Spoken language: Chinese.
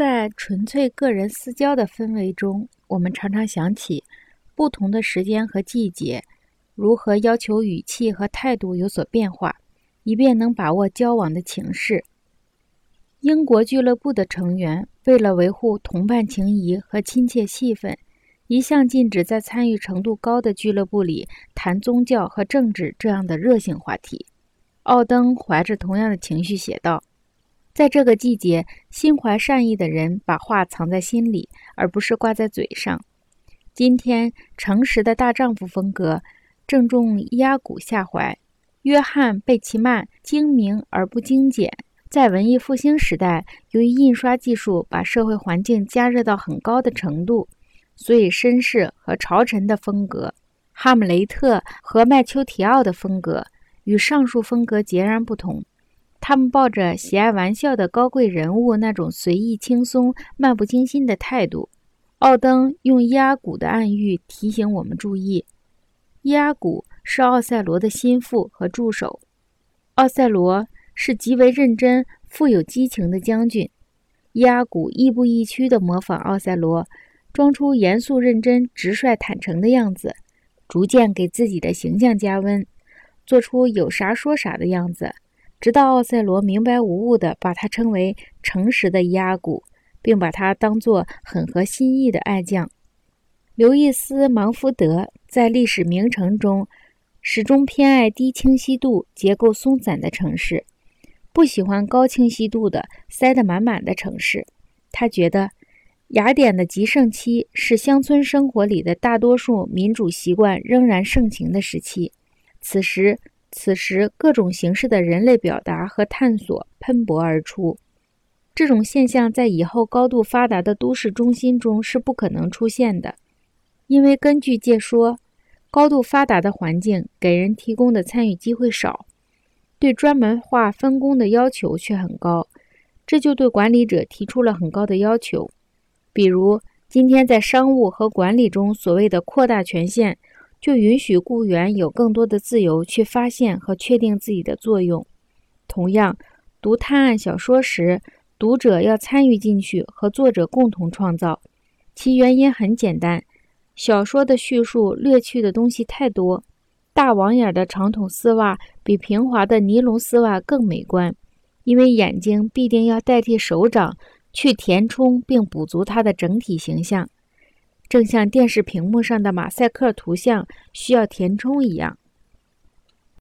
在纯粹个人私交的氛围中，我们常常想起不同的时间和季节如何要求语气和态度有所变化，以便能把握交往的情势。英国俱乐部的成员为了维护同伴情谊和亲切气氛，一向禁止在参与程度高的俱乐部里谈宗教和政治这样的热性话题。奥登怀着同样的情绪写道。在这个季节，心怀善意的人把话藏在心里，而不是挂在嘴上。今天，诚实的大丈夫风格正中伊阿古下怀。约翰·贝奇曼精明而不精简。在文艺复兴时代，由于印刷技术把社会环境加热到很高的程度，所以绅士和朝臣的风格，哈姆雷特和麦丘提奥的风格与上述风格截然不同。他们抱着喜爱玩笑的高贵人物那种随意轻松、漫不经心的态度。奥登用伊阿古的暗喻提醒我们注意：伊阿古是奥赛罗的心腹和助手。奥赛罗是极为认真、富有激情的将军。伊阿古亦步亦趋地模仿奥赛罗，装出严肃认真、直率坦诚的样子，逐渐给自己的形象加温，做出有啥说啥的样子。直到奥赛罗明白无误地把他称为诚实的伊阿古，并把他当作很合心意的爱将。刘易斯·芒福德在历史名城中始终偏爱低清晰度、结构松散的城市，不喜欢高清晰度的塞得满满的城市。他觉得雅典的极盛期是乡村生活里的大多数民主习惯仍然盛行的时期，此时。此时，各种形式的人类表达和探索喷薄而出。这种现象在以后高度发达的都市中心中是不可能出现的，因为根据介说，高度发达的环境给人提供的参与机会少，对专门化分工的要求却很高，这就对管理者提出了很高的要求。比如，今天在商务和管理中所谓的扩大权限。就允许雇员有更多的自由去发现和确定自己的作用。同样，读探案小说时，读者要参与进去，和作者共同创造。其原因很简单：小说的叙述略去的东西太多。大网眼的长筒丝袜比平滑的尼龙丝袜更美观，因为眼睛必定要代替手掌去填充并补足它的整体形象。正像电视屏幕上的马赛克图像需要填充一样，